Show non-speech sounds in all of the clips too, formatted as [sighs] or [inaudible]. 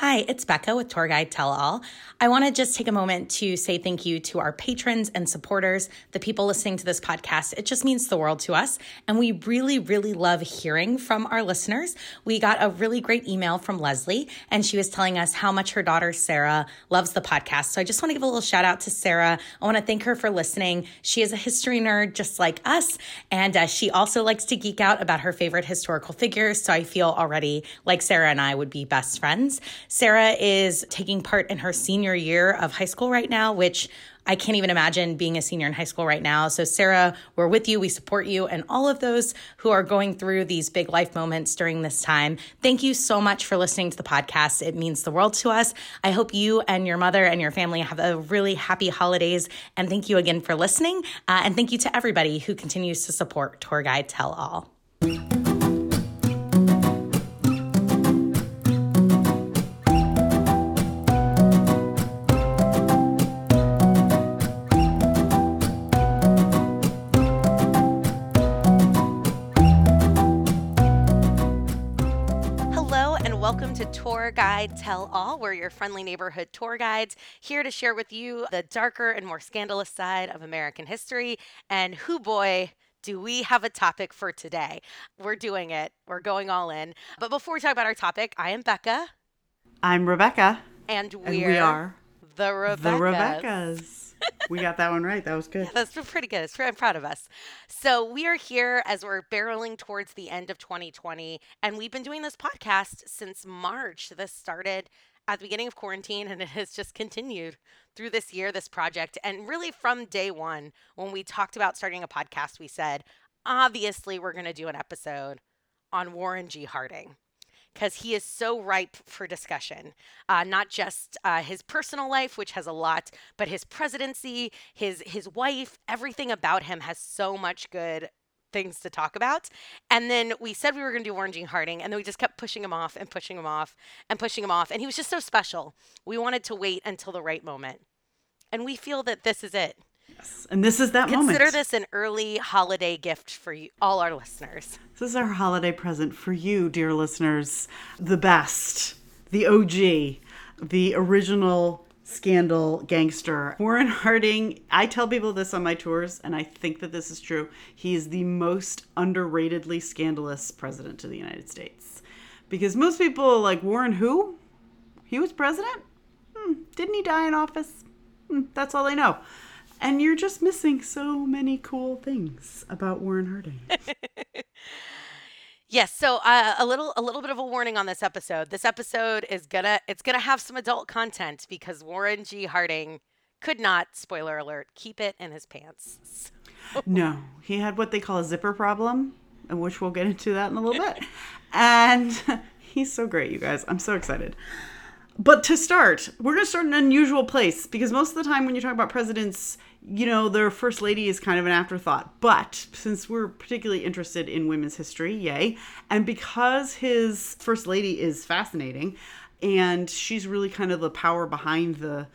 Hi, it's Becca with Tour Guide Tell All. I want to just take a moment to say thank you to our patrons and supporters, the people listening to this podcast. It just means the world to us. And we really, really love hearing from our listeners. We got a really great email from Leslie, and she was telling us how much her daughter, Sarah, loves the podcast. So I just want to give a little shout out to Sarah. I want to thank her for listening. She is a history nerd just like us, and uh, she also likes to geek out about her favorite historical figures. So I feel already like Sarah and I would be best friends. Sarah is taking part in her senior year of high school right now, which I can't even imagine being a senior in high school right now. So, Sarah, we're with you. We support you and all of those who are going through these big life moments during this time. Thank you so much for listening to the podcast. It means the world to us. I hope you and your mother and your family have a really happy holidays. And thank you again for listening. Uh, and thank you to everybody who continues to support Tour Guide Tell All. Tour Guide Tell All. We're your friendly neighborhood tour guides here to share with you the darker and more scandalous side of American history. And who boy, do we have a topic for today? We're doing it. We're going all in. But before we talk about our topic, I am Becca. I'm Rebecca. And, and we are the. The Rebeccas we got that one right. That was good. Yeah, [laughs] that's pretty good. I'm proud of us. So we are here as we're barreling towards the end of 2020, and we've been doing this podcast since March. This started at the beginning of quarantine, and it has just continued through this year, this project. And really, from day one, when we talked about starting a podcast, we said, obviously, we're going to do an episode on Warren G. Harding because he is so ripe for discussion. Uh, not just uh, his personal life, which has a lot, but his presidency, his his wife, everything about him has so much good things to talk about. And then we said we were going to do Warren G. Harding, and then we just kept pushing him off and pushing him off and pushing him off. And he was just so special. We wanted to wait until the right moment. And we feel that this is it. Yes. And this is that Consider moment. Consider this an early holiday gift for you, all our listeners. This is our holiday present for you, dear listeners. The best, the OG, the original scandal gangster. Warren Harding, I tell people this on my tours, and I think that this is true. He is the most underratedly scandalous president of the United States. Because most people like Warren, who? He was president? Hmm, didn't he die in office? Hmm, that's all they know. And you're just missing so many cool things about Warren Harding. [laughs] Yes, so uh, a little a little bit of a warning on this episode. This episode is gonna it's gonna have some adult content because Warren G. Harding could not, spoiler alert, keep it in his pants. no, he had what they call a zipper problem, and which we'll get into that in a little bit. And [laughs] he's so great, you guys. I'm so excited. But to start, we're going to start in an unusual place because most of the time when you talk about presidents, you know, their first lady is kind of an afterthought. But since we're particularly interested in women's history, yay, and because his first lady is fascinating and she's really kind of the power behind the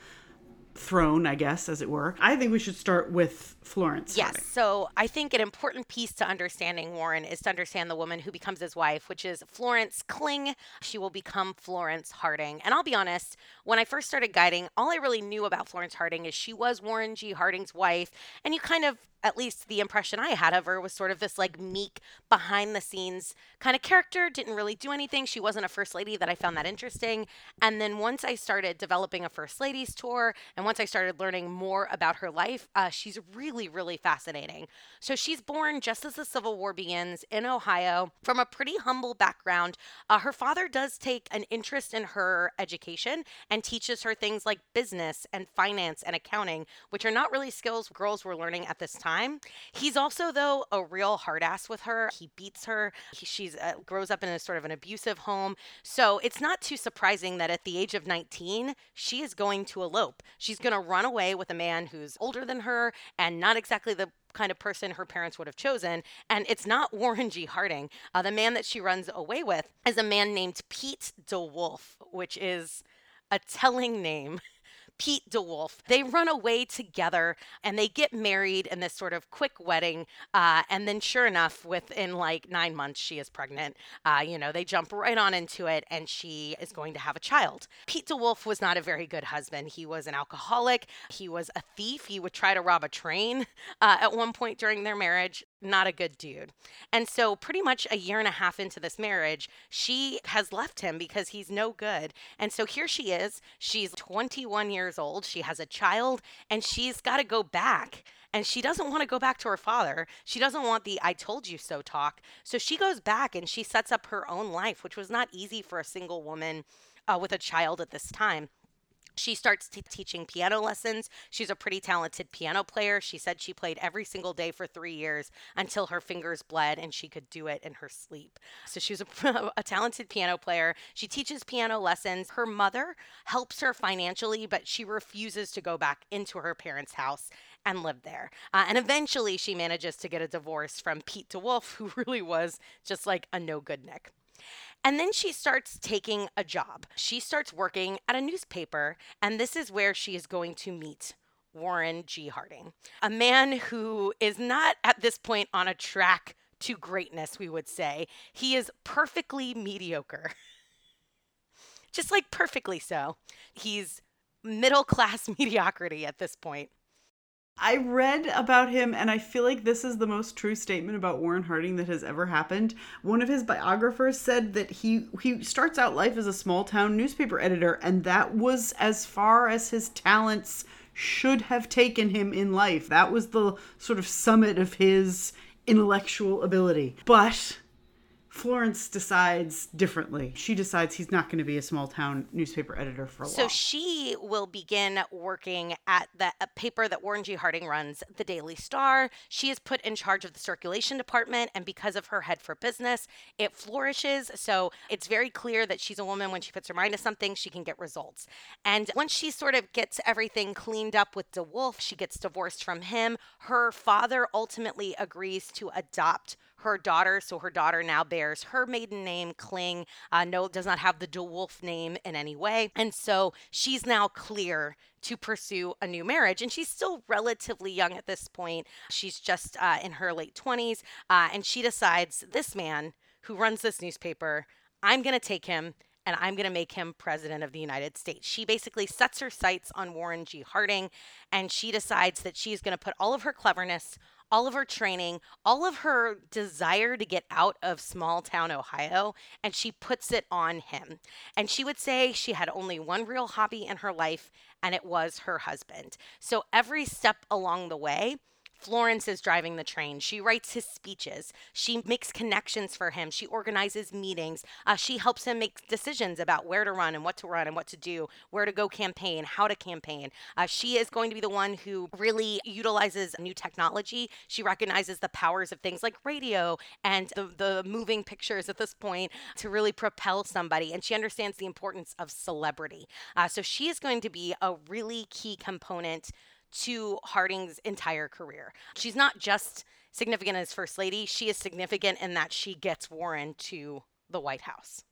throne, I guess, as it were, I think we should start with Florence. Yes. So I think an important piece to understanding Warren is to understand the woman who becomes his wife, which is Florence Kling. She will become Florence Harding. And I'll be honest, when I first started guiding, all I really knew about Florence Harding is she was Warren G. Harding's wife. And you kind of at least the impression I had of her was sort of this like meek, behind the scenes kind of character, didn't really do anything. She wasn't a first lady that I found that interesting. And then once I started developing a first ladies tour and once I started learning more about her life, uh, she's really, really fascinating. So she's born just as the Civil War begins in Ohio from a pretty humble background. Uh, her father does take an interest in her education and teaches her things like business and finance and accounting, which are not really skills girls were learning at this time time. He's also, though, a real hard ass with her. He beats her. He, she's uh, grows up in a sort of an abusive home. So it's not too surprising that at the age of 19, she is going to elope. She's going to run away with a man who's older than her and not exactly the kind of person her parents would have chosen. And it's not Warren G. Harding. Uh, the man that she runs away with is a man named Pete DeWolf, which is a telling name. [laughs] Pete DeWolf. They run away together and they get married in this sort of quick wedding. Uh, and then, sure enough, within like nine months, she is pregnant. Uh, you know, they jump right on into it and she is going to have a child. Pete DeWolf was not a very good husband. He was an alcoholic, he was a thief. He would try to rob a train [laughs] uh, at one point during their marriage. Not a good dude. And so, pretty much a year and a half into this marriage, she has left him because he's no good. And so, here she is. She's 21 years old. She has a child and she's got to go back. And she doesn't want to go back to her father. She doesn't want the I told you so talk. So she goes back and she sets up her own life, which was not easy for a single woman uh, with a child at this time. She starts t- teaching piano lessons. She's a pretty talented piano player. She said she played every single day for three years until her fingers bled and she could do it in her sleep. So she [laughs] a, a talented piano player. She teaches piano lessons. Her mother helps her financially, but she refuses to go back into her parents' house and live there. Uh, and eventually she manages to get a divorce from Pete DeWolf, [laughs] who really was just like a no good Nick. And then she starts taking a job. She starts working at a newspaper, and this is where she is going to meet Warren G. Harding, a man who is not at this point on a track to greatness, we would say. He is perfectly mediocre. [laughs] Just like perfectly so. He's middle class [laughs] mediocrity at this point. I read about him, and I feel like this is the most true statement about Warren Harding that has ever happened. One of his biographers said that he he starts out life as a small town newspaper editor, and that was as far as his talents should have taken him in life. That was the sort of summit of his intellectual ability. But Florence decides differently. She decides he's not going to be a small town newspaper editor for a while. So she will begin working at the a paper that Warren G. Harding runs, the Daily Star. She is put in charge of the circulation department, and because of her head for business, it flourishes. So it's very clear that she's a woman when she puts her mind to something, she can get results. And once she sort of gets everything cleaned up with DeWolf, she gets divorced from him. Her father ultimately agrees to adopt her daughter. So her daughter now bears her maiden name, Kling. Uh, no, does not have the DeWolf name in any way. And so she's now clear to pursue a new marriage. And she's still relatively young at this point. She's just uh, in her late 20s. Uh, and she decides this man who runs this newspaper, I'm going to take him and I'm going to make him president of the United States. She basically sets her sights on Warren G. Harding and she decides that she's going to put all of her cleverness, all of her training, all of her desire to get out of small town Ohio, and she puts it on him. And she would say she had only one real hobby in her life, and it was her husband. So every step along the way, Florence is driving the train. She writes his speeches. She makes connections for him. She organizes meetings. Uh, she helps him make decisions about where to run and what to run and what to do, where to go campaign, how to campaign. Uh, she is going to be the one who really utilizes new technology. She recognizes the powers of things like radio and the, the moving pictures at this point to really propel somebody. And she understands the importance of celebrity. Uh, so she is going to be a really key component to Harding's entire career. She's not just significant as First Lady, she is significant in that she gets Warren to the White House.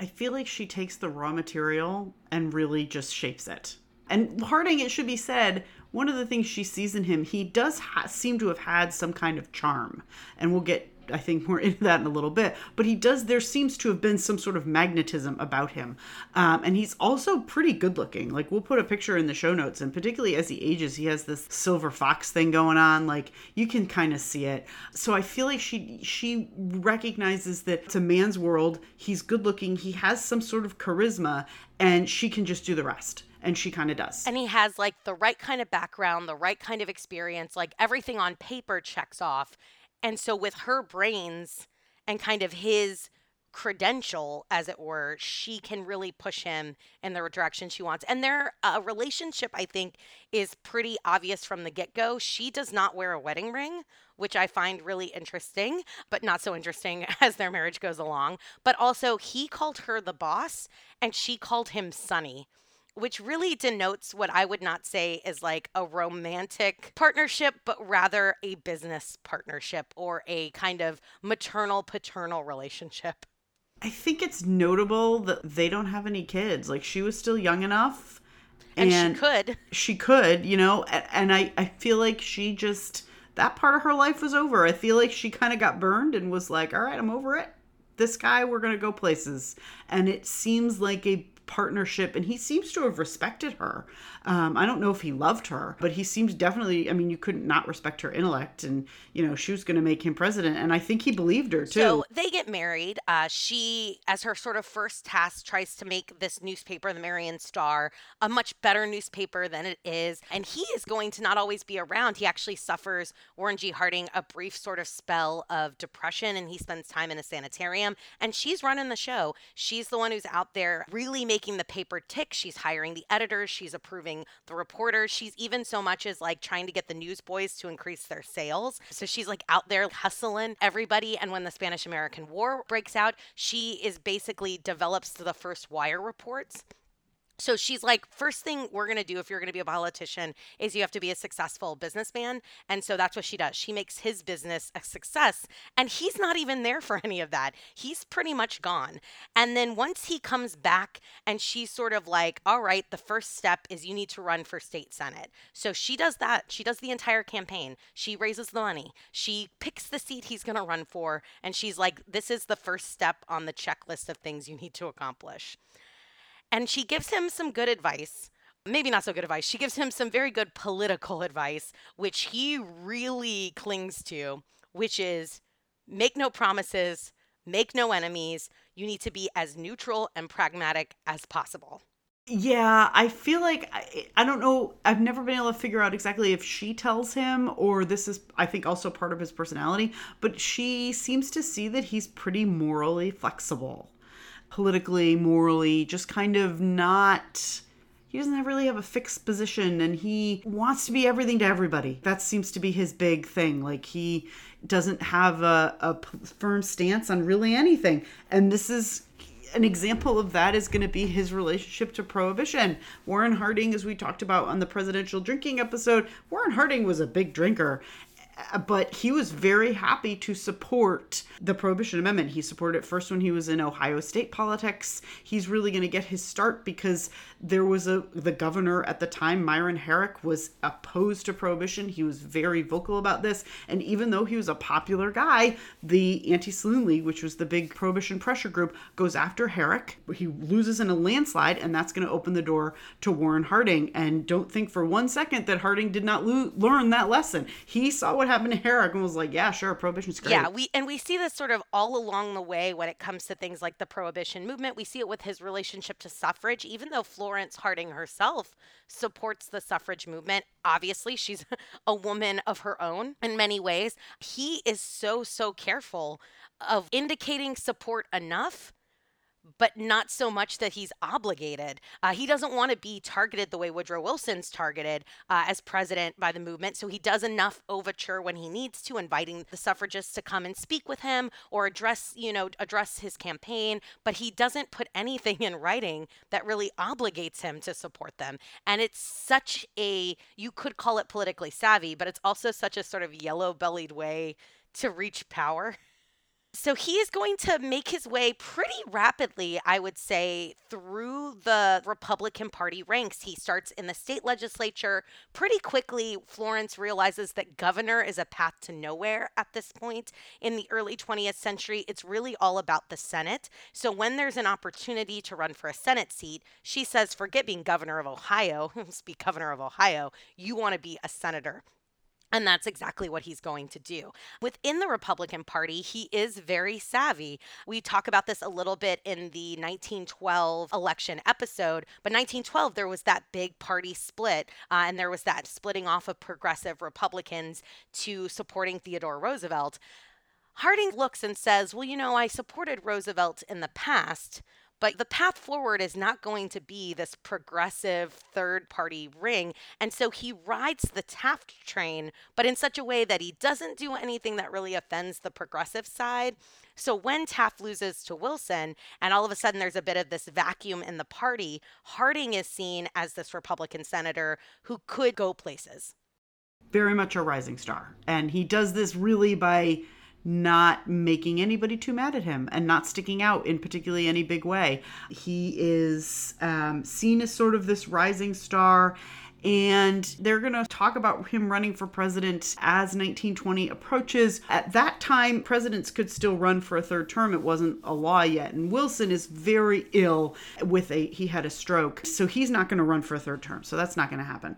I feel like she takes the raw material and really just shapes it. And Harding, it should be said, one of the things she sees in him, he does ha- seem to have had some kind of charm. And we'll get, I think, more [laughs] into that in a little bit. But he does, there seems to have been some sort of magnetism about him. Um, and he's also pretty good looking. Like, we'll put a picture in the show notes. And particularly as he ages, he has this silver fox thing going on. Like, you can kind of see it. So I feel like she, she recognizes that it's a man's world. He's good looking. He has some sort of charisma. And she can just do the rest and she kind of does. And he has like the right kind of background, the right kind of experience, like everything on paper checks off. And so with her brains and kind of his credential as it were she can really push him in the direction she wants. And their uh, relationship i think is pretty obvious from the get-go. She does not wear a wedding ring which i find really interesting but not so interesting [laughs] as their marriage goes along. But also he called her the boss and she called him sonny which really denotes what I would not say is like a romantic partnership, but rather a business partnership or a kind of maternal paternal relationship. I think it's notable that they don't have any kids. Like she was still young enough And, and she could. She could, you know, and I, I feel like she just, that part of her life was over. I feel like she kind of got burned and was like, all right, I'm over it. This guy, we're going to go places. And it seems like a partnership and he seems to have respected her um, i don't know if he loved her but he seems definitely i mean you couldn't not respect her intellect and you know she was going to make him president and i think he believed her too. so they get married uh, she as her sort of first task tries to make this newspaper the marion star a much better newspaper than it is and he is going to not always be around. He actually suffers warren g. Harding a brief sort of spell of depression and he spends time in a sanitarium and she's running the show. She's the one who's out there really making the paper tick. She's hiring the editors, she's approving the reporters. She's even so much as like trying to get the newsboys to increase their sales. So she's like out there hustling everybody. And when the Spanish American War breaks out, she is basically develops the first wire reports so she's like, first thing we're going to do if you're going to be a politician is you have to be a successful businessman. And so that's what she does. She makes his business a success. And he's not even there for any of that. He's pretty much gone. And then once he comes back and she's sort of like, all right, the first step is you need to run for state senate. So she does that. She does the entire campaign. She raises the money. She picks the seat he's going to run for. And she's like, this is the first step on the checklist of things you need to accomplish. And she gives him some good advice. Maybe not so good advice. She gives him some very good political advice, which he really clings to, which is make no promises, make no enemies. You need to be as neutral and pragmatic as possible. Yeah, I feel like I, I don't know. I've never been able to figure out exactly if she tells him or this is, I think, also part of his personality. But she seems to see that he's pretty morally flexible politically, morally, just kind of not he doesn't really have a fixed position and he wants to be everything to everybody. That seems to be his big thing. Like he doesn't have a, firm stance on really anything. And this is an example of that is going to be his relationship to prohibition. Warren Harding, as we talked about on the presidential drinking episode, Warren Harding was a big drinker Uh, but he was very happy to support the Prohibition Amendment. He supported it first when he was in Ohio State politics. He's really going to get his start because there was a the governor at the time, Myron Herrick, was opposed to prohibition. He was very vocal about this, and even though he was a popular guy, the Anti-Saloon League, which was the big prohibition pressure group, goes after Herrick. He loses in a landslide, and that's going to open the door to Warren Harding. And don't think for one second that Harding did not lo- learn that lesson. He saw what happened to Herrick and was like, yeah, sure, prohibition's great. Yeah, we and we see this sort of all along the way when it comes to things like the prohibition movement. We see it with his relationship to suffrage, even though Florence Harding herself supports the suffrage movement. Obviously, she's [laughs] a woman of her own in many ways. He is so, so careful of indicating support enough but not so much that he's obligated. Uh, he doesn't want to be targeted the way Woodrow Wilson's targeted uh, as president by the movement. So he does enough overture when he needs to, inviting the suffragists to come and speak with him or address, you know, address his campaign. But he doesn't put [laughs] anything in writing that really obligates him to support them. And it's such a, you could call it politically savvy, but it's also such a sort of yellow bellied way to reach power. [laughs] So he is going to make his way pretty rapidly, I would say, through the Republican Party ranks. He starts in the state legislature. Pretty quickly, Florence realizes that governor is a path to nowhere at this point. In the early 20th century, it's really all about the Senate. So when there's an opportunity to run for a Senate seat, she says, forget being governor of Ohio, [laughs] be governor of Ohio, you want to be a senator. And that's exactly what he's going to do. Within the Republican Party, he is very savvy. We talk about this a little bit in the 1912 election episode, but 1912, there was that big party split, uh, and there was that splitting off of progressive Republicans to supporting Theodore Roosevelt. Harding looks and says, Well, you know, I supported Roosevelt in the past, but the path forward is not going to be this progressive third party ring. And so he rides the Taft train, but in such a way that he doesn't do anything that really offends the progressive side. So when Taft loses to Wilson, and all of a sudden there's a bit of this vacuum in the party, Harding is seen as this Republican senator who could go places. Very much a rising star. And he does this really by not making anybody too mad at him and not sticking out in particularly any big way. He is um, seen as sort of this rising star and they're going to talk about him running for president as 1920 approaches. At that time, presidents could still run for a third term. It wasn't a law yet. And Wilson is very ill with a, he had a stroke. So he's not going to run for a third term. So that's not going to happen.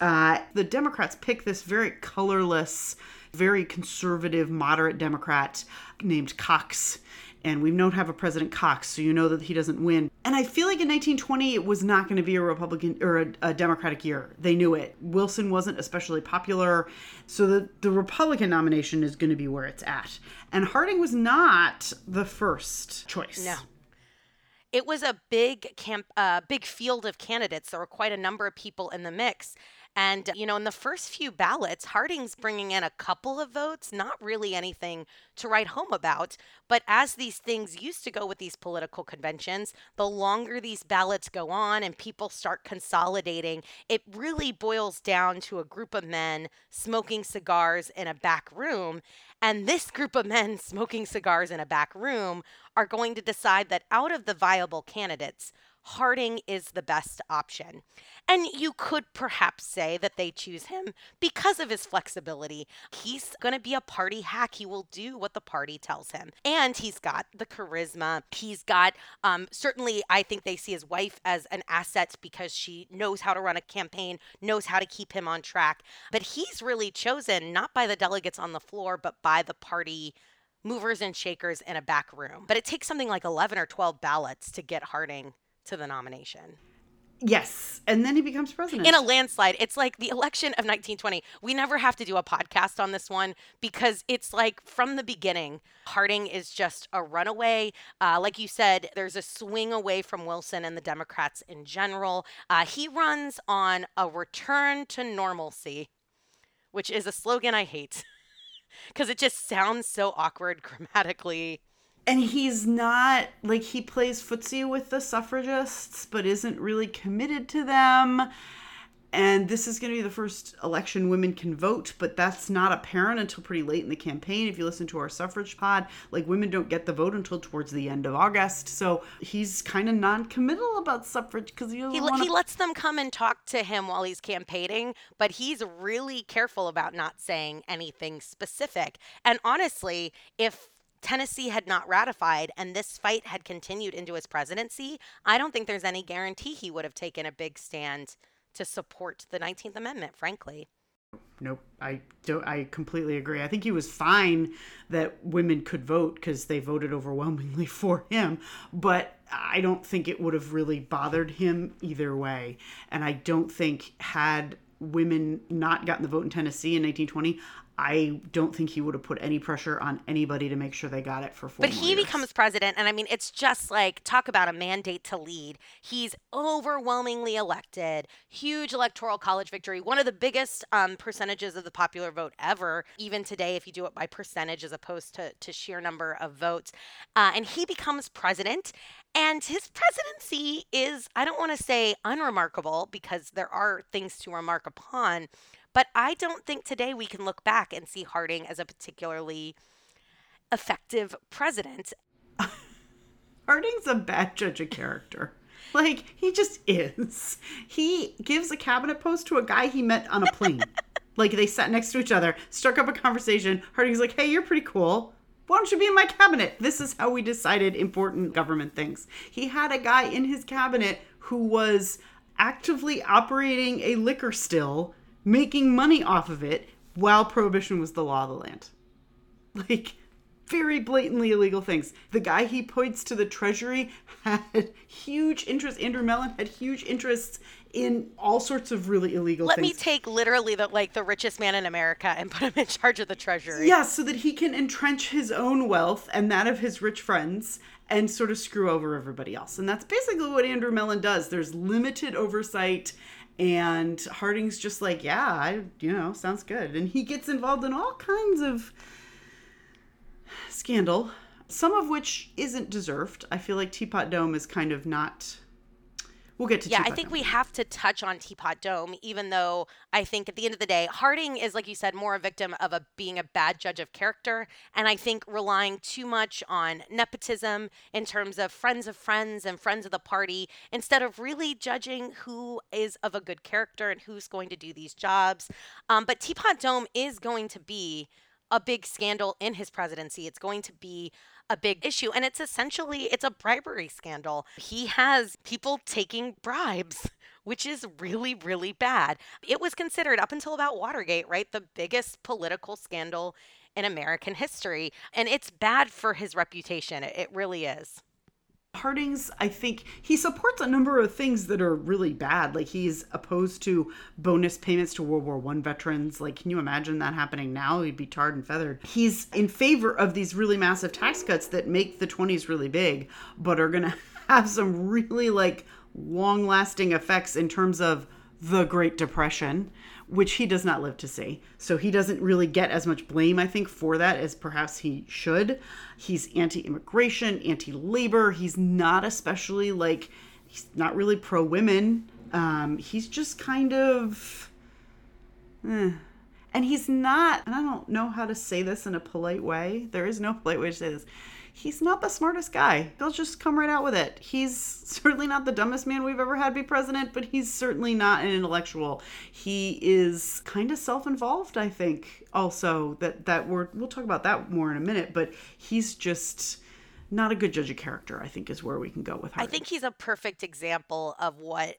Uh, the Democrats pick this very colorless, very conservative, moderate Democrat named Cox and we don't have a President Cox, so you know that he doesn't win. And I feel like in 1920 it was not going to be a Republican or a, a, Democratic year. They knew it. Wilson wasn't especially popular, so the the Republican nomination is going to be where it's at. And Harding was not the first choice. No. It was a big camp, uh, big field of candidates. There were quite a number of people in the mix, and, you know, in the first few ballots, Harding's bringing in a couple of votes, not really anything to write home about. But as these things used to go with these political conventions, the longer these ballots go on and people start consolidating, it really boils down to a group of men smoking cigars in a back room. And this group of men [laughs] smoking cigars in a back room are going to decide that out of the viable candidates, Harding is the best option. And you could perhaps say that they choose him because of his flexibility. He's going to be a party hack. He will do what the party tells him. And he's got the charisma. He's got, um, certainly, I think they see his wife as an asset because she knows how to run a campaign, knows how to keep him on track. But he's really chosen not by the delegates on the floor, but by the party movers and shakers in a back room. But it takes something like 11 or 12 ballots to get Harding to the nomination. Yes. And then he becomes president. In a landslide. It's like the election of 1920. We never have to do a podcast on this one because it's like from the beginning, Harding is just a runaway. Uh, like you said, there's a swing away from Wilson and the Democrats in general. Uh, he runs on a return to normalcy, which is a slogan I hate [laughs] because it just sounds so awkward grammatically and he's not like he plays footsie with the suffragists but isn't really committed to them. And this is going to be the first election women can vote but that's not apparent until pretty late in the campaign. If you listen to our suffrage pod like women don't get the vote until towards the end of august. So he's kind of non-committal about suffrage because he, he, wanna... he lets them come and talk to him while he's campaigning but he's really careful about not saying anything specific. And honestly if Tennessee had not ratified and this fight had continued into his presidency, I don't think there's any guarantee he would have taken a big stand to support the 19th Amendment, frankly. Nope, I don't. I completely agree. I think he was fine that women could vote because they voted overwhelmingly [laughs] for him, but I don't think it would have really bothered him either way. And I don't think had women not gotten the vote in Tennessee in 1920, I don't think he would have put any pressure on anybody to make sure they got it for four. But he years. becomes president, and I mean, it's just like talk about a mandate to lead. He's overwhelmingly elected, huge electoral college victory, one of the biggest um, percentages of the popular vote ever. Even today, if you do it by percentage as opposed to to sheer number of votes, uh, and he becomes president. And his presidency is, I don't want to say unremarkable because there are things to remark upon, but I don't think today we can look back and see Harding as a particularly effective president. [laughs] Harding's a bad judge of character. Like, he just is. He gives a cabinet post to a guy he met on a plane. [laughs] like, they sat next to each other, struck up a conversation. Harding's like, hey, you're pretty cool. Why don't you be in my cabinet? This is how we decided important government things. He had a guy in his cabinet who was actively operating a liquor still making money off of it while prohibition was the law of the land. Like, very blatantly illegal things. The guy he points to the treasury had huge interests. Andrew Mellon had huge interests in all sorts of really illegal Let things. me take literally the like the richest man in America and put him in charge of the treasury. Yeah, so that he can entrench his own wealth and that of his rich friends and sort of screw over everybody else. And that's basically what Andrew Mellon does. There's limited oversight and Harding's just like, yeah, I, you know, sounds good. And he gets involved in all kinds of scandal, some of which isn't deserved. I feel like Teapot Dome is kind of not We'll get to yeah, I think Dome. we have to touch on Teapot Dome, even though I think at the end of the day, Harding is, like you said, more a victim of a being a bad judge of character, and I think relying too much on nepotism in terms of friends of friends and friends of the party, instead of really judging who is of a good character and who's going to do these jobs. Um, but Teapot Dome is going to be a big scandal in his presidency. It's going to be a big issue and it's essentially it's a bribery scandal. He has people taking bribes which is really really bad. It was considered up until about Watergate, right, the biggest political scandal in American history and it's bad for his reputation. It, really is. Harding's, I think, he supports a number of things that are really bad. Like he's opposed to bonus payments to World War One veterans. Like, can you imagine that happening now? He'd be tarred and feathered. He's in favor of these really massive tax cuts that make the 20s really big, but are going [laughs] to have some really like long lasting effects in terms of the Great Depression, which he does not live to see. So he doesn't really get as much blame, I think, for that as perhaps he should. He's anti immigration, anti labor. He's not especially like, he's not really pro women. Um, he's just kind of. eh. And he's not, and I don't know how to say this in a polite way. There is no [laughs] polite way to say this. He's not the smartest guy. He'll just come right out with it. He's [laughs] certainly not the dumbest man we've ever had be president, but he's certainly not an intellectual. He is kind of self-involved, I think. Also, that that we're we'll talk about that more in a minute, but he's just not a good judge of character, I think is where we can go with I think he's a perfect example of what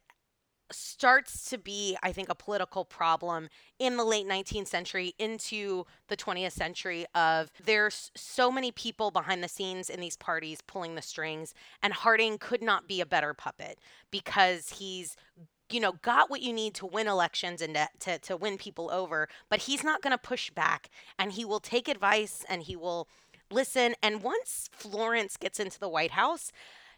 starts to be, I think, a political problem in the late 19th century into the 20th century of there's so many people behind the scenes in these parties pulling the strings and Harding could not be a better puppet because he's you know got what you need to win elections and to, to, to win people over but he's not going to push back and he will take advice and he will listen and once Florence gets into the White House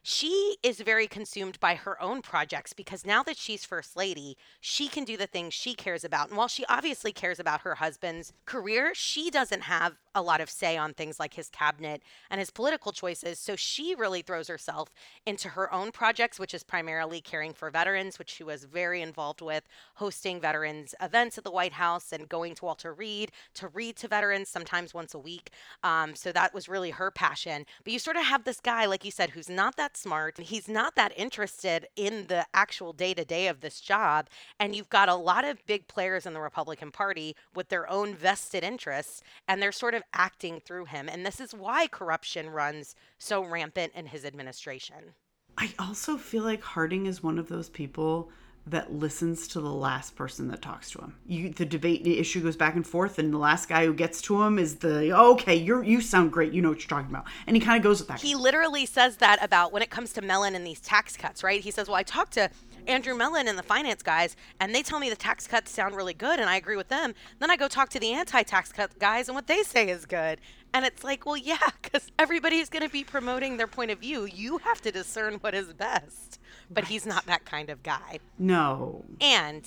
she is very consumed by her own projects because now that she's first lady, she can do the things she cares about. And while she obviously cares about her husband's career, she doesn't have a lot of say on things like his cabinet and his political choices. So she really throws herself into her own projects, which is primarily caring for veterans, which she was very involved with, hosting veterans events at the White House and going to Walter Reed to read to veterans sometimes once a week. Um, so that was really her passion. But you sort of have this guy, like you said, who's not that smart. He's not that interested in the actual day to day of this job. And you've got a lot of big players in the Republican Party with their own vested interests, and they're sort of acting through him. And this is why corruption runs so rampant in his administration. I also feel like Harding is one of those people that listens to the last person that talks to him. You, the debate issue goes back and forth, and the last guy who gets to him is the okay, you're you sound great, you know what you're talking about, and he kind of goes with that. He literally says that about when it comes to Mellon and these tax cuts, right? He says, "Well, I talked to Andrew Mellon and the finance guys, and they tell me the tax cuts sound really good, and I agree with them. Then I go talk to the anti-tax cut guys, and what they say is good." And it's like, well, yeah, because everybody's going to be promoting their point of view. You have to discern what is best. But he's not that kind of guy. no, And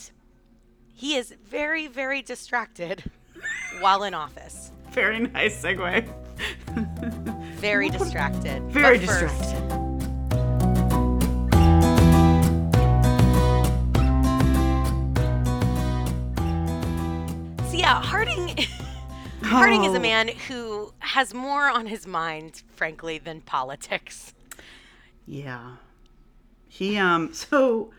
he is very, very distracted while in office. very nice segue. Very [laughs] distracted. Very first- distracted. So yeah, Harding Harding is Oh. a man who has more on his mind, frankly, than politics. Yeah. He um [laughs] so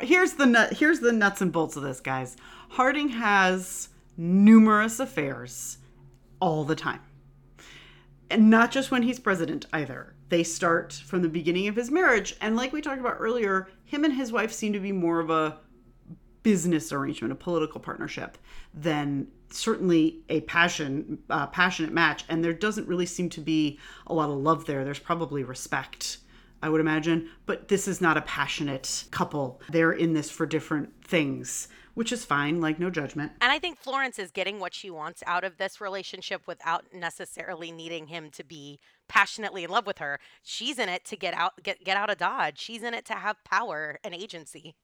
here's the nut here's the nuts and bolts of this, guys. Harding has numerous affairs all the time. And not just when he's president either. They start from the beginning of his marriage and like we talked about earlier, him and his wife seem to be more of a business arrangement, a political partnership, than certainly a passion, uh, passionate match. And there doesn't really seem to be a lot of love there. There's probably respect, I would imagine, but this is not a passionate couple. They're in this for different things, which is fine. Like no judgment. And I think Florence is getting what she wants out of this relationship without necessarily needing him to be passionately in love with her. She's in it to get out get get out of Dodge. She's in it to have power and agency.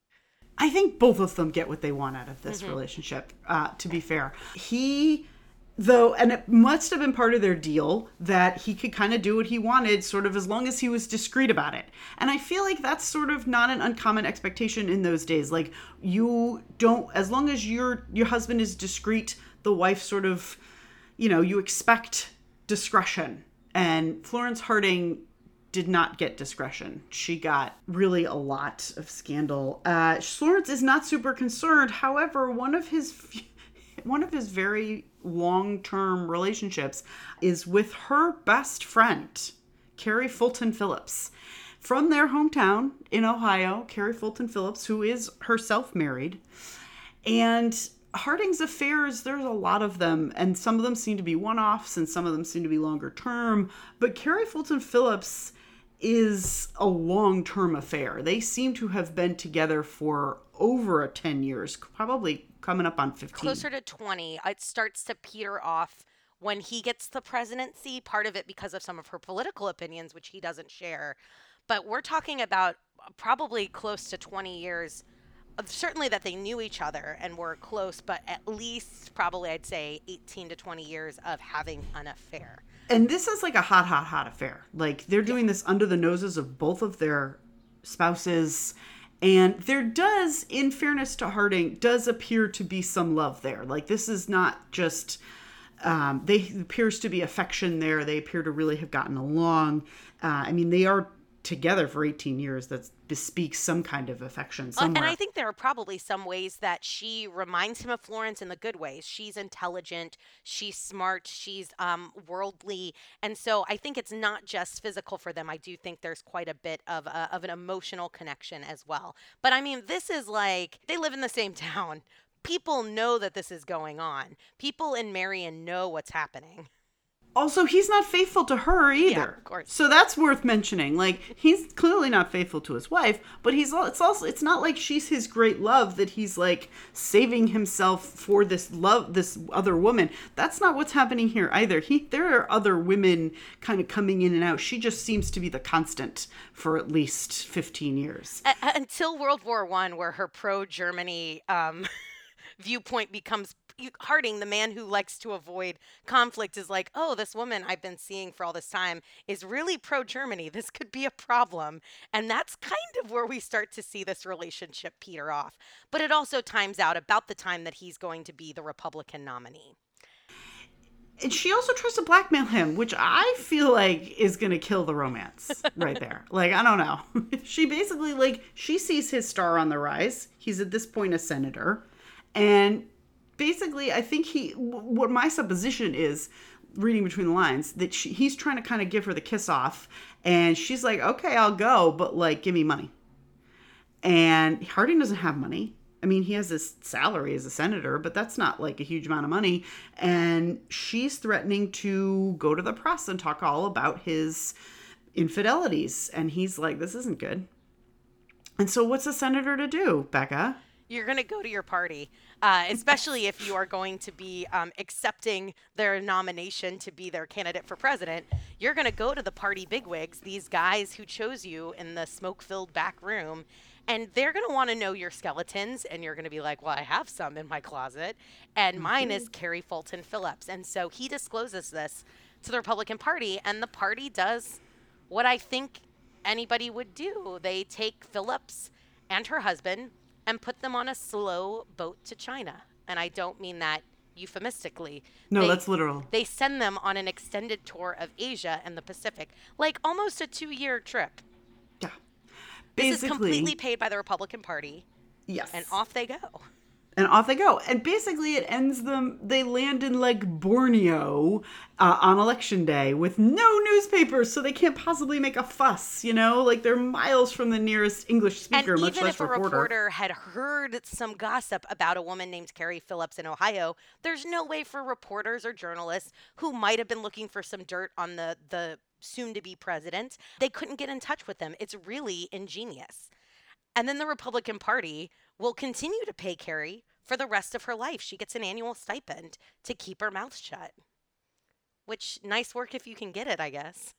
I think both of them get what they want out of this relationship. Uh, to be fair, he though and it must have been part of their deal that he could kind of do what he wanted sort of as long as he was discreet about it. And i feel like that's sort of not an uncommon expectation in those days. Like you don't as long as your your husband is discreet the wife sort of you know you expect discretion. And florence harding did not get discretion. She got really a lot of scandal. Uh, Florence is not super concerned. However, one of his [laughs] one of his very long-term relationships is with her best friend, Carrie Fulton Phillips. From their hometown in Ohio, Carrie Fulton Phillips, who is herself married. And Harding's affairs, there's a lot of them, and some of them seem to be one offs and some of them seem to be longer term. But Carrie Fulton Phillips is a long term affair. They seem to have been together for over a 10 years, probably coming up on 15. Closer to 20. It starts to peter off when he gets the presidency, part of it because of some of her political opinions, which he doesn't share. But we're talking about probably close to 20 years. Certainly that they knew each other and were close, but at least probably I'd say 18 to 20 years of having an affair. And this is like a hot, hot, hot affair. Like they're doing this under the noses of both of their spouses. And there does, in fairness to Harding, does appear to be some love there. Like this is not just um, they appears to be affection there. They appear to really have gotten along. Uh, I mean, they are together for 18 years that bespeaks some kind of affection somewhere. and I think there are probably some ways that she reminds him of Florence in the good ways. She's intelligent, she's smart, she's um, worldly, and so I think it's not just physical for them. I do think there's quite a bit of a, of an emotional connection as well. But I mean, this is like they live in the same [laughs] town. People know that this is going on. People in Marion know what's happening also he's not faithful to her either. Yeah, of course. So that's worth mentioning. Like he's clearly not faithful to his wife, but he's it's also it's not like she's his great love that he's like saving himself for this love this other woman. That's not what's happening here either. He there are other women kind of coming in and out. She just seems to be the constant for at least 15 years. Uh, until World War 1 where her pro Germany um [laughs] viewpoint becomes Harding, the man who likes to avoid conflict, is like, oh, this woman I've been seeing for all this time is really pro Germany. [laughs] This could be a problem. And that's kind of where we start to see this relationship peter off. But it also times out about the time that he's going to be the Republican nominee. And she also tries to blackmail him, which I feel like is going to kill the romance [laughs] right there. like, I don't know. [laughs] she basically, like, she sees his star on the rise. He's at this point a senator. And basically, I think he, what my supposition is, reading between the lines, that she, he's trying to kind of give her the kiss off. And she's like, okay, I'll go, but like, give me money. And Harding doesn't have money. I mean, he has his salary as a senator, but that's not like a huge amount of money. And she's threatening to go to the press and talk all about his infidelities. And he's like, this isn't good. And so, what's a senator to do, Becca? You're going to go to your party uh, especially if you are going to be um, accepting their nomination to be their candidate for president. You're going to go to the party bigwigs, these guys who chose you in the smoke filled back room, and they're going to want to know your skeletons. And you're going to be like, well, I have some in my closet. And mm-hmm. mine is Carrie Fulton Phillips. And so he discloses this to the Republican Party, and the party does what I think anybody would do. They take Phillips and her husband, and put them on a slow boat to China. And I don't mean that euphemistically. No, they, that's literal. They send them on an extended tour of Asia and the Pacific, like almost a two year trip. Yeah. Basically, this is completely paid by the Republican Party. Yes. And off they go and off they go. And basically, it ends them. They land in like Borneo uh, on election day with no newspapers, so they can't possibly make a fuss. You know, like they're miles from the nearest English speaker, and much even less if a reporter. had heard some gossip about a woman named Carrie Phillips in Ohio, there's no way for reporters or journalists who might have been looking for some dirt on the the soon to be president, they couldn't get in touch with them. It's really ingenious. And then the Republican Party will continue to pay Carrie for the rest of her life. She gets an annual stipend to keep her mouth shut. Which, nice work if you can get it, I guess.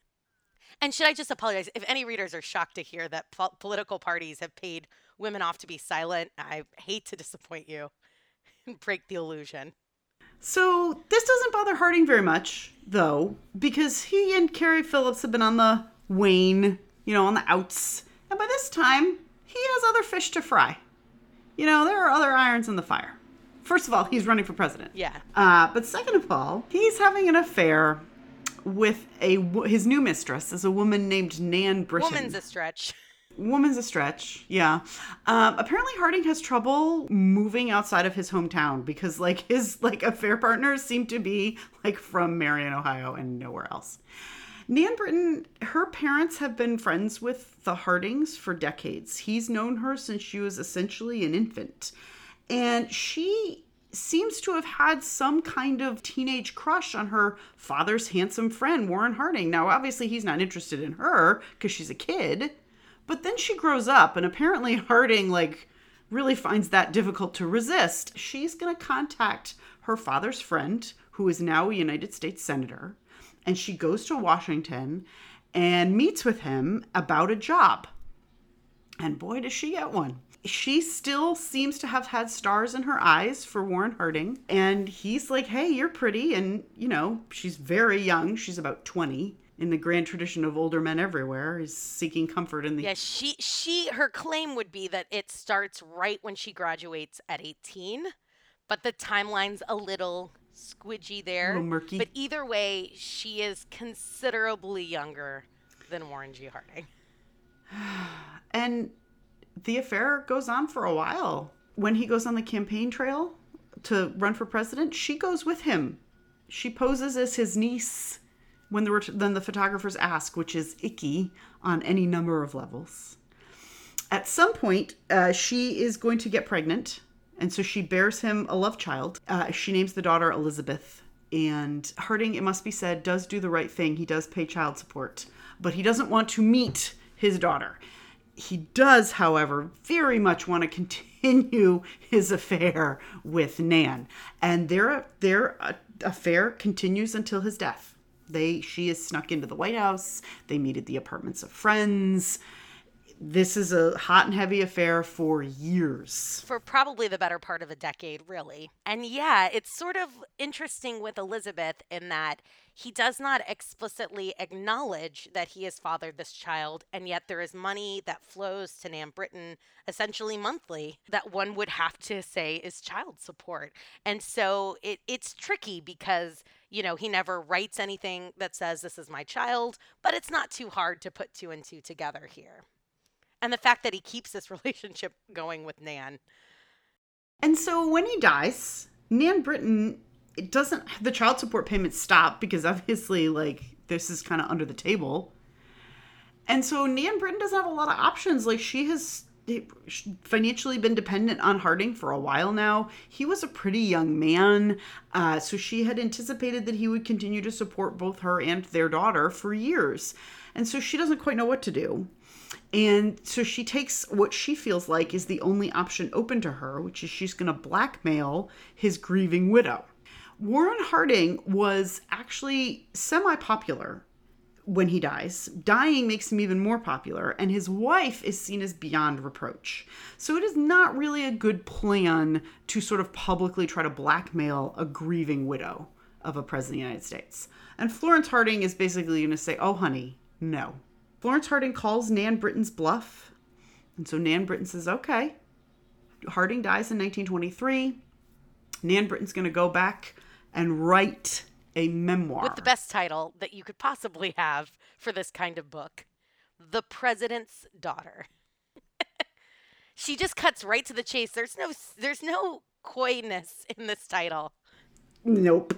And should I just apologize if any readers are shocked to hear that po- political parties have paid women off to be silent? I hate to disappoint you and [laughs] break the illusion. So this doesn't bother Harding very much, though, because he and Carrie Phillips have been on the wane, you know, on the outs. And by this time, he has other fish to fry. You know, there are other irons in the fire. First of all, he's running for president. Yeah. Uh, but second of all, he's having an affair with a his new mistress is a woman named Nan Britton. Woman's a stretch. Woman's a stretch, yeah. Um, apparently, Harding has trouble moving outside of his hometown because, like, his like affair partners seem to be like from Marion, Ohio, and nowhere else. Nan Britton, her parents have been friends with the Hardings for decades. He's known her since she was essentially an infant, and she seems to have had some kind of teenage crush on her father's handsome friend, Warren Harding. Now, obviously, he's not interested in her because she's a kid but then she grows up, and apparently [laughs] Harding, like, really finds that difficult to resist. She's going to contact her father's friend, who is now a United States Senator, and she goes to Washington and meets with him about a job. And boy, does she get one. She still seems to have had stars in her eyes for Warren Harding. And he's like, hey, you're pretty. And, you know, she's very young. She's about 20 in the grand tradition of older men everywhere is seeking comfort in the Yeah, she she her claim would be that it starts right when she graduates at 18, but the timeline's a little squidgy there. A little murky. But either way, she is considerably younger than Warren G. Harding. [sighs] and the affair goes on for a while. When he goes on the campaign trail to run for president, she goes with him. She poses as his niece when the then the photographers ask, which is icky on any number of levels. At some point, uh, she is going to get pregnant, and so she bears him a love child. Uh, she names the daughter Elizabeth. And Harding, it must be said, does do the right thing. He does pay child support, but he doesn't want to meet his daughter. He does, however, very much want to [laughs] continue his affair with Nan, and their their uh, affair continues until his death. They she is snuck into the White House. They meet at the apartments of friends. This is a hot and heavy affair for years. For probably the better part of a decade, really. And yeah, it's sort of interesting with Elizabeth in that he does not explicitly acknowledge that he has fathered this child, and yet there is money that flows to Nan Britton essentially monthly that one would have to say is child support. And so it, it's tricky because you know, he never writes anything that says this is my child, but it's not too hard to put two and two together here. And the fact that he keeps this [laughs] relationship going with Nan. And so when he dies, Nan Britton it doesn't the child support payments stop because obviously like this is kind of under the table. And so Nan Britton doesn't have a lot of options. Like she has financially been dependent on Harding for a while now. He was a pretty young man, uh, so she had anticipated that he would continue to support both her and their daughter for years. And so she doesn't quite know what to do. And so she takes what she feels like is the only option open to her, which is she's going to blackmail his grieving widow. Warren Harding was actually semi popular when he dies. Dying makes him even more popular, and his wife is seen as beyond reproach. So it is not really a good plan to sort of publicly try to blackmail a grieving widow of a president of the United States. And Florence Harding is basically going to say, oh, honey, no. Florence Harding calls Nan Britton's bluff. And so Nan Britton says, okay. Harding dies in 1923. Nan Britton's going to go back and write a memoir. With the best title that you could possibly have for this kind of book The President's Daughter. [laughs] she just cuts right to the chase. There's no there's no coyness in this title. Nope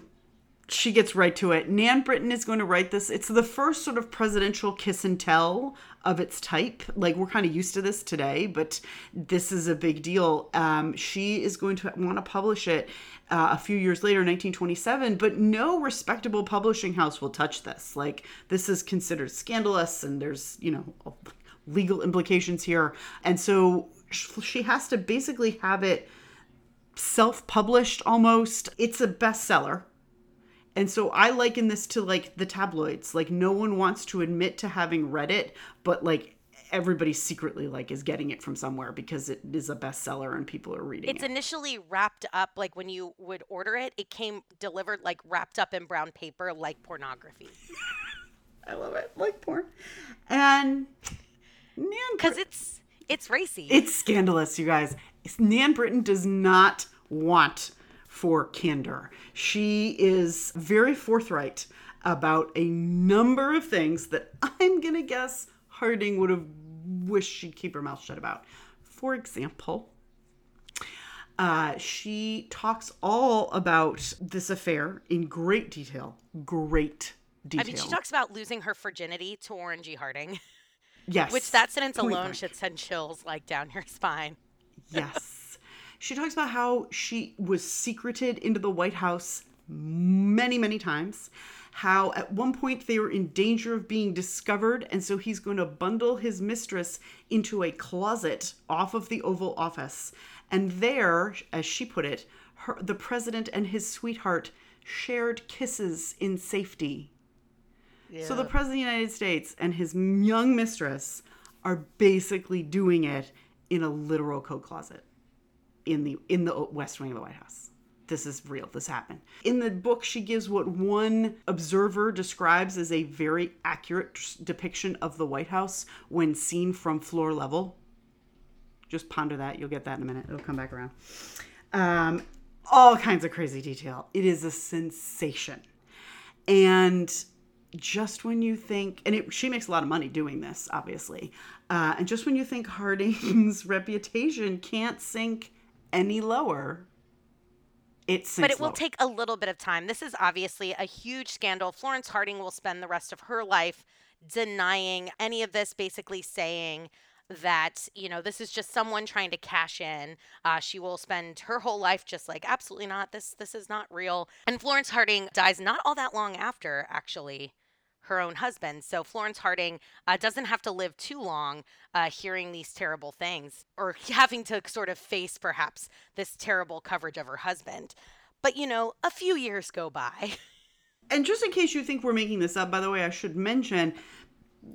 she gets right to it. Nan Britton is going to write this. It's the first sort of presidential kiss and tell of its type. Like we're kind of used to this today, but this is a big deal. Um, she is going to want to publish it uh, a few years later, 1927, but no respectable publishing house will touch this. Like this is considered scandalous, and there's you know legal implications here, and so she has to basically have it self-published almost. It's a bestseller and so I liken this to like the tabloids. Like no one wants to admit to having read it, but like everybody secretly like is getting it from somewhere because it is a bestseller and people are reading It's it. initially wrapped up like when you would order it, it came delivered like wrapped up in brown paper like pornography. [laughs] I love it, like porn. And Nan Cuz it's it's racy. It's scandalous, you guys. Nan Britton does not want for candor. She is very forthright about a number of things that I'm going to guess Harding would have wished she'd keep her mouth shut about. For example, uh, she talks all about this affair in great detail. Great detail. I mean, she talks about losing her virginity to Warren G. Harding, yes. which that sentence Point alone blank. should send chills like down your [laughs] spine. Yes. She talks about how she was secreted into the White House many, many times. How at one point they were in danger of being discovered, and so he's going to bundle his mistress into a closet off of the Oval Office. And there, as she put it, her, the president and his sweetheart shared kisses in safety. So the president of the United States and his young mistress are basically doing it in a literal coat closet in the in the west wing of the White House. This is real. This happened. In the book, she gives what one observer describes as a very accurate depiction of the White House when seen from floor level. Just ponder that. You'll get that in a minute. It'll come back around. Um, all kinds of crazy detail. It is a sensation. And just when you think, and it, she makes a lot of money doing this, obviously, uh, and just when you think Harding's [laughs] reputation can't sink any lower, it. But it will lower. take a little bit of time. This is obviously a huge scandal. Florence Harding will spend the rest of her life denying any of this, basically saying that, you know, this is just someone trying to cash in. Uh, she will spend her whole life just like, absolutely not. This this is not real. And Florence Harding dies not all that long after, actually. Her own husband. So Florence Harding uh, doesn't have to live too long uh, hearing these terrible things or [laughs] having to sort of face perhaps this terrible coverage of her husband. But you know, a few years go by. [laughs] And just in case you think we're making this up, by the way, I should mention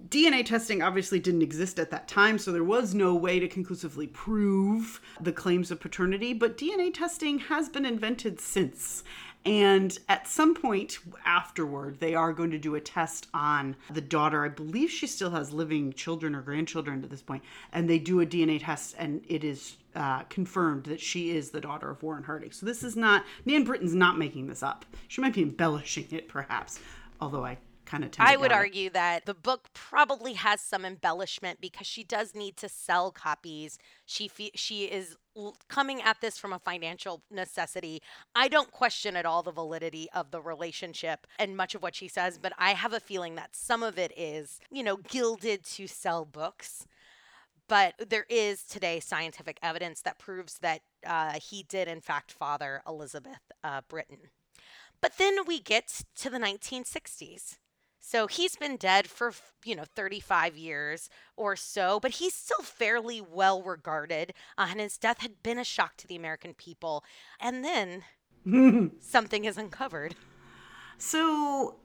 DNA testing obviously didn't exist at that time, so there was no way to conclusively prove the claims of paternity, but DNA testing has been invented since. And at some point afterward, they are going to do a test on the daughter. I believe she still has living children or grandchildren at this point. and they do a DNA test, and it is uh, confirmed that she is the daughter of Warren Harding. So this is not Nan Britton's not making this up. She might be embellishing it, perhaps, although I kind of I would argue that the book probably has some embellishment because she does need to sell copies. She fe- she is l- coming at this from a financial necessity. I don't question at all the validity of the relationship and much of what she says, but I have a feeling that some of it is, you know, gilded to sell books. But there is today scientific evidence that proves that uh, he did, in fact, father Elizabeth uh, Britton. But then we get to the 1960s. So he's been dead for, you know, 35 years or so, but he's still fairly well regarded. Uh, and his death had been a shock to the American people. And then [laughs] something is uncovered. So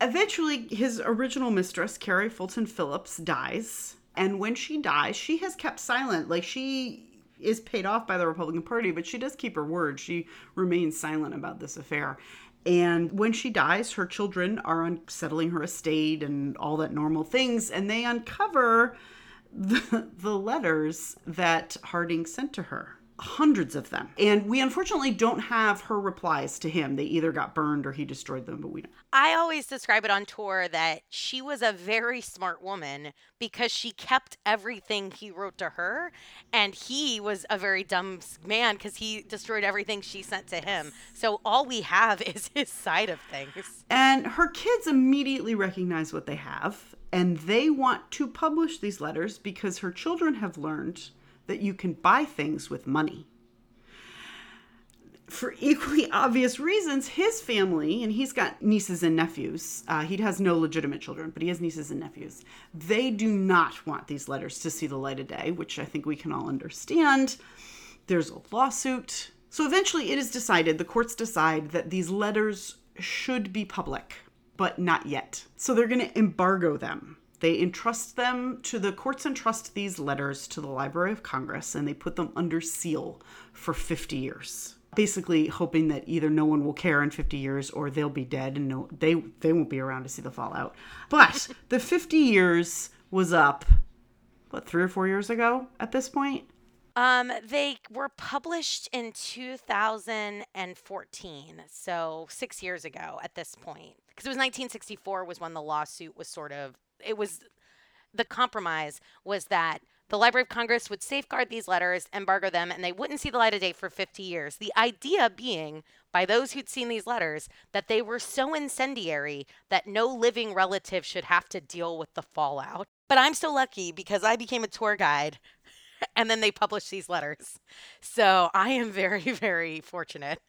eventually, his original mistress, Carrie Fulton Phillips, dies. And when she dies, she has kept silent. Like she is paid off by the Republican Party, but she does keep her word. She remains silent about this affair. And when she dies, her children are unsettling her estate and all that normal things. And they uncover [laughs] the, the letters that Harding sent to her. Hundreds of them. And we unfortunately don't have her replies to him. They either got burned or he destroyed them, but we don't. I always describe it on tour that she was a very smart woman because she kept everything he wrote to her, and he was a very dumb man because he destroyed everything she sent to him. So all we have [laughs] is his side of things. And her kids immediately recognize what they have, and they want to publish these letters because her children have learned that you can buy things with money. For equally [laughs] obvious reasons, his family, and he's got nieces and nephews, uh, he has no legitimate children, but he has nieces and nephews. They do not want these letters to see the light of day, which I think we can all understand. There's a lawsuit. So eventually it is decided, the courts decide that these letters should be public, but not yet. So they're going to embargo them. They entrust them to the courts, entrust these letters to the Library of Congress, and they put them under seal for 50 years. Basically, hoping that either no one will care in 50 years or they'll be dead and no, they, they won't be around to see the fallout. But the 50 years was up, what, three or four years ago at this point? Um, they were published in 2014, so six years ago at this point. Because it was 1964 was when the lawsuit was sort of. It was the compromise was that the Library of Congress would safeguard these letters, embargo them, and they wouldn't see the light of day for 50 years. The idea being, by those who'd seen these letters, that they were so incendiary that no living relative should have to deal with the fallout. But I'm so lucky because I became a tour guide [laughs] and then they published these letters. So I am very, [laughs] very fortunate.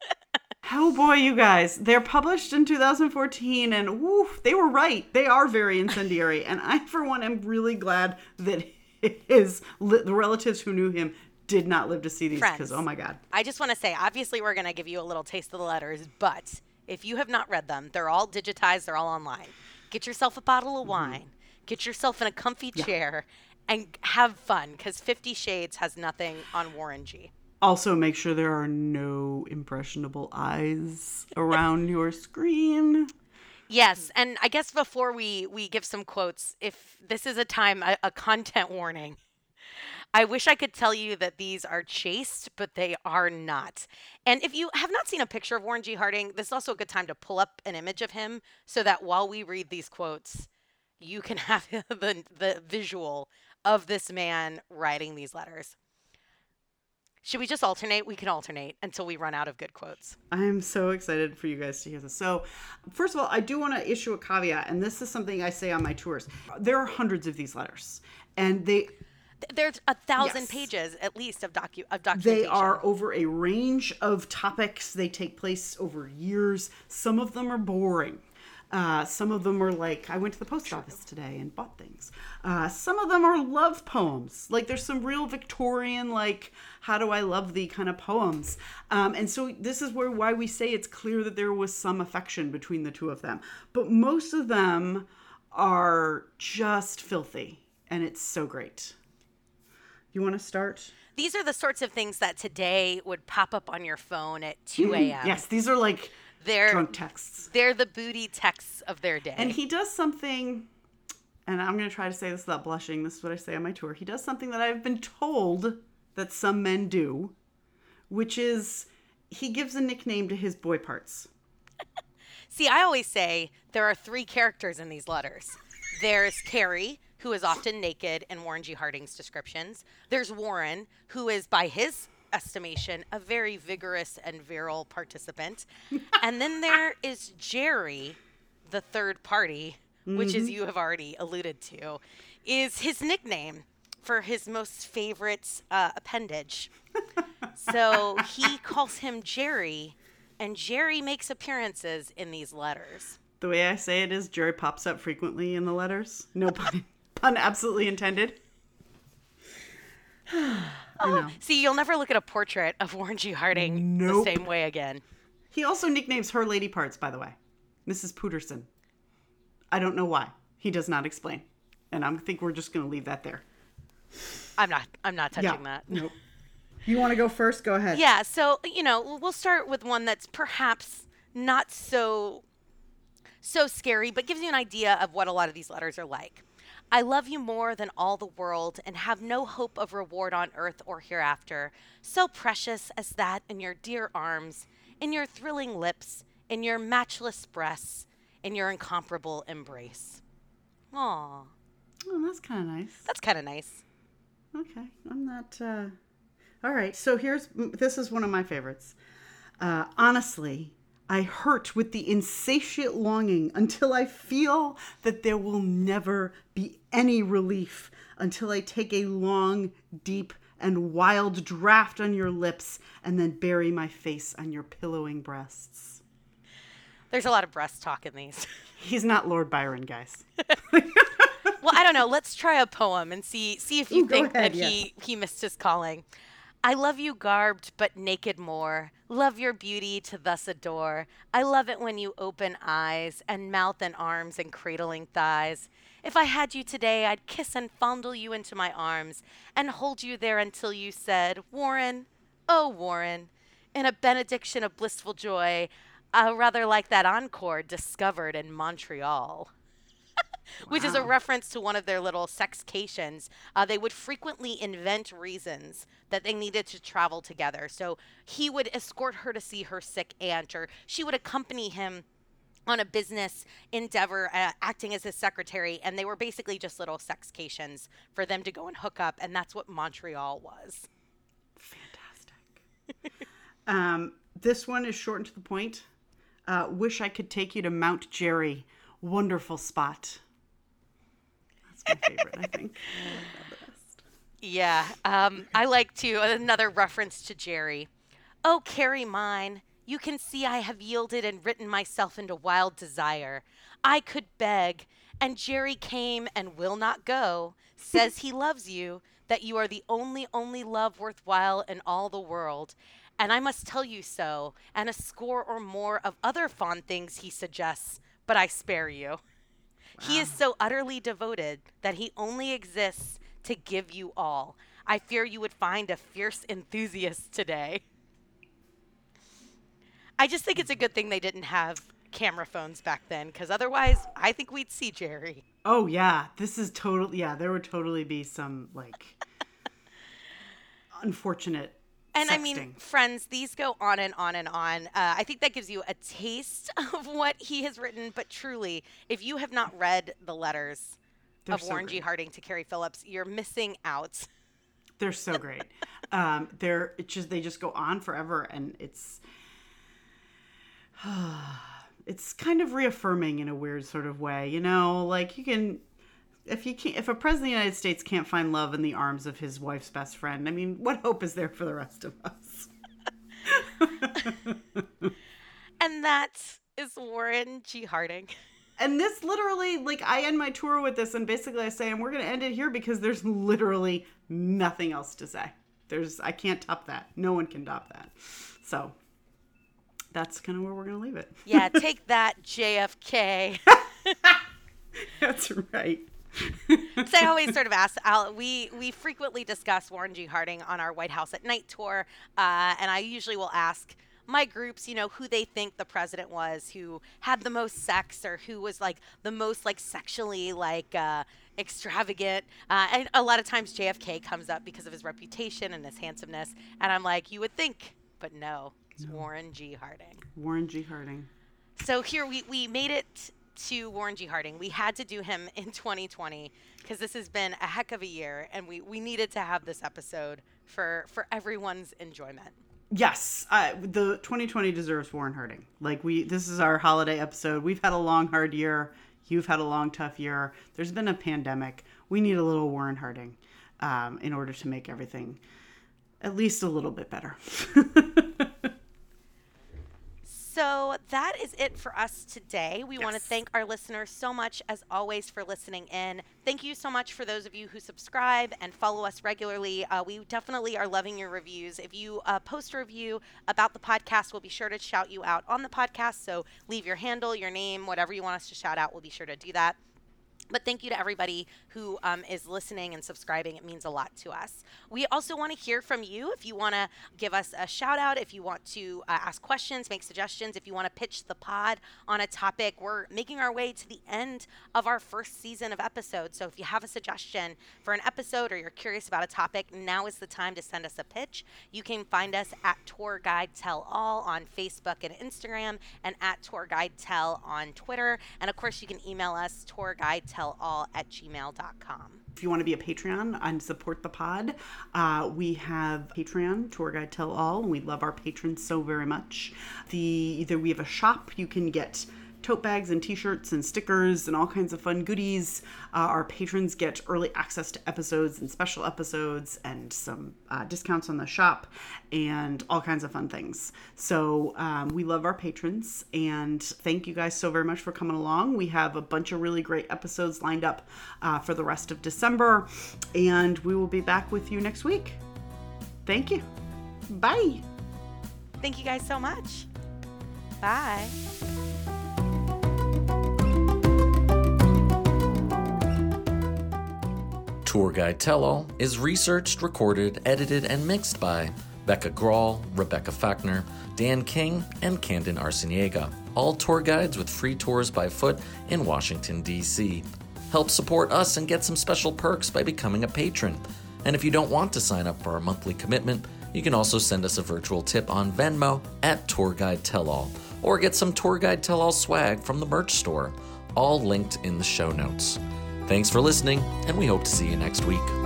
[laughs] Oh boy, you guys. They're published in 2014 and woo, they were right. They are very incendiary. and I, for one, am really glad that [laughs] his the relatives who knew him did not live to see these because oh my god. I just want to say, obviously, we're going to give you a little taste of the letters, but if you have not read them, they're all digitized, they're all online. Get yourself a bottle of mm-hmm. wine, get yourself in a comfy chair, and have fun because Fifty Shades has nothing on Warren G. Also, make sure there are no impressionable eyes around your screen. Yes, and I guess before we we give some quotes, if this is a time a, a content warning. I wish I could tell you that these are chaste, but they are not. And if you have not seen a picture of Warren G. Harding, this is also a good time to pull up an image of him so that while we read these quotes, you can [laughs] have the the visual of this man writing these letters. Should we just alternate? We can alternate until we run out of good quotes. I'm so excited for you guys to hear this. So, first of all, I do want to issue a caveat, and this is something I say on my tours. There are hundreds of these letters, and they There's a thousand Yes. pages at least of docu of documentation. They are over a range of topics. They take place over years. Some of them are boring. Uh, some of them are like, I went to the post office today and bought things. Uh, some of them are love poems. Like, there's some real Victorian, like, how do I love thee kind of poems. Um, and so, this is where why we say it's clear that there was some affection between the two of them. But most of them are just filthy. And it's so great. You want to start? These are the sorts of things that today would pop up on your phone at 2 a.m. Mm, Yes, these are like they're drunk texts. they're the booty texts of their day. And he does something, and I'm going to try to say this without blushing. This is what I say on my tour. He does something that I've been told that some men do, which is he gives a nickname to his boy parts. [laughs] See, I always say there are three characters in these letters. There's Carrie, who is often naked in Warren G. Harding's descriptions. There's Warren, who is, by his estimation, a very vigorous and virile participant. [laughs] and then there is Jerry, the third party, which, as you have already alluded to, is his nickname for his most favorite uh, appendage. [laughs] so he calls him Jerry, and Jerry makes appearances in these letters. The way I say it is Jerry pops up frequently in the letters. No pun, [laughs] pun absolutely intended. [sighs] [sighs] [sighs] I oh, know. See, you'll never look at a portrait of Warren G. Harding Nope. the same way again. He also nicknames her lady parts, by the way. Mrs. Pouterson. I don't know why. He does not explain. And I think we're just going to leave that there. I'm not. I'm not touching that. Nope. You want to go first? Go ahead. Yeah. So you know, we'll start with one that's perhaps not so so scary, but gives you an idea of what a lot of these letters are like. I love you more than all the world and have no hope of reward on earth or hereafter, so precious as that in your dear arms, in your thrilling lips, in your matchless breasts, in your incomparable embrace. Aw, Oh, that's kind of nice. that's kind of nice. Okay, I'm not. Uh... All right, so here's this is one of my favorites. Uh, honestly, I hurt with the insatiate longing until I feel that there will never be any relief until I take a long, deep, and wild draught on your lips and then bury my face on your pillowing breasts. There's a lot of breast talk in these. [laughs] He's not Lord Byron, guys. well, I don't know. Let's try a poem and see see if you Ooh, think ahead, that he he missed his calling. I love you garbed but naked more. Love your beauty to thus adore. I love it when you open eyes and mouth and arms and cradling thighs. If I had you today, I'd kiss and fondle you into my arms and hold you there until you said, Warren, oh, Warren, in a benediction of blissful joy, uh, rather like that encore discovered in Montreal. Which is a reference to one of their little sexcations. Uh, they would frequently invent reasons that they needed to travel together. So he would escort her to see her sick aunt, or she would accompany him on a business endeavor, uh, acting as his secretary, and they were basically just little sexcations for them to go and hook up, and that's what Montreal was. Fantastic. [laughs] um, this one is short and to the point. Uh, wish I could take you to Mount Jerry. Wonderful spot. That's my favorite, I think. [laughs] Yeah, um, I like to another reference to Jerry. Oh, Carrie mine. You can see I have yielded and written myself into wild desire. I could beg, and Jerry came and will not go. Says he loves you, that you are the only, only love worthwhile in all the world. And I must tell you so, and a score or more of other fond things he suggests, but I spare you. He is so utterly devoted that he only exists to give you all. I fear you would find a fierce enthusiast today. I just think it's a good thing they didn't have camera phones back then, because otherwise, I think we'd see Jerry. Oh yeah, this is totally yeah. There would totally be some like [laughs] unfortunate. And I mean, friends, these go on and on and on. Uh, I think that gives you a taste [laughs] of what he has written. But truly, if you have not read the letters They're of so Warren G. Harding to Carrie Phillips, you're missing out. [laughs] they're so great. um, they're just they just go on forever, and it's [sighs] it's kind of reaffirming in a weird sort of way. You know, like you can. If you can't, if a president of the United States can't find love in the arms of his wife's best friend, I mean, what hope is there for the rest of us? [laughs] And that is Warren G. Harding. And this literally, like, I end my tour with this, and basically I say, and we're going to end it here because there's literally nothing else to say. There's, I can't top that. No one can top that. So that's kind of where we're going to leave it. Yeah, [laughs] take that, JFK. [laughs] That's right. [laughs] so I always sort of ask. I'll, we we frequently discuss Warren G. Harding on our White House at Night tour, uh, and I usually will ask my groups, you know, who they think the president was, who had the most sex, or who was like the most like sexually like uh, extravagant. Uh, and a lot of times JFK comes up because of his reputation and his handsomeness, and I'm like, you would think, but no, it's Warren G. Harding. Warren G. Harding. So here we, we made it to Warren G. Harding. We had to do him in 2020 because this has been a heck of a year, and we, we needed to have this episode for for everyone's enjoyment. Yes, uh, the 2020 deserves Warren Harding. Like we, this is our holiday episode. We've had a long, hard year. You've had a long, tough year. There's been a pandemic. We need a little Warren Harding um, in order to make everything at least a little bit better. [laughs] So that is it for us today. We want to thank our listeners so much, as always, for listening in. Thank you so much for those of you who subscribe and follow us regularly. Uh, we definitely are loving your reviews. If you uh, post a review about the podcast, we'll be sure to shout you out on the podcast. So leave your handle, your name, whatever you want us to shout out, we'll be sure to do that. But thank you to everybody who um, is listening and subscribing. It means a lot to us. We also want to hear from you. If you want to give us a shout out, if you want to uh, ask questions, make suggestions, if you want to pitch the pod on a topic, we're making our way to the end of our first season of episodes. So if you have a suggestion for an episode or you're curious about a topic, now is the time to send us a pitch. You can find us at Tour Guide Tell All on Facebook and Instagram, and at Tour Guide Tell on Twitter. And of course, you can email us tourguidetellall at gmail.com. If you want to be a Patreon and support the pod, uh, we have Patreon, Tour Guide Tell All, and we love our patrons so very much. The either we have a shop, you can get tote bags and t-shirts and stickers and all kinds of fun goodies. Uh, our patrons get early access to episodes and special episodes and some uh, discounts on the shop and all kinds of fun things. So um, we love our patrons and thank you guys so very much for coming along. We have a bunch of really great episodes lined up uh, for the rest of December and we will be back with you next week. Thank you. Bye. Thank you guys so much. Bye. Tour Guide Tell All is researched, recorded, edited, and mixed by Becca Grawl, Rebecca Fackner, Dan King, and Candon Arciniega. All tour guides with free tours by foot in Washington, D.C. Help support us and get some special perks by becoming a patron. And if you don't want to sign up for our monthly commitment, you can also send us a virtual tip on Venmo at Tour Guide Tell All, or get some Tour Guide Tell All swag from the merch store, all linked in the show notes. Thanks for listening, and we hope to see you next week.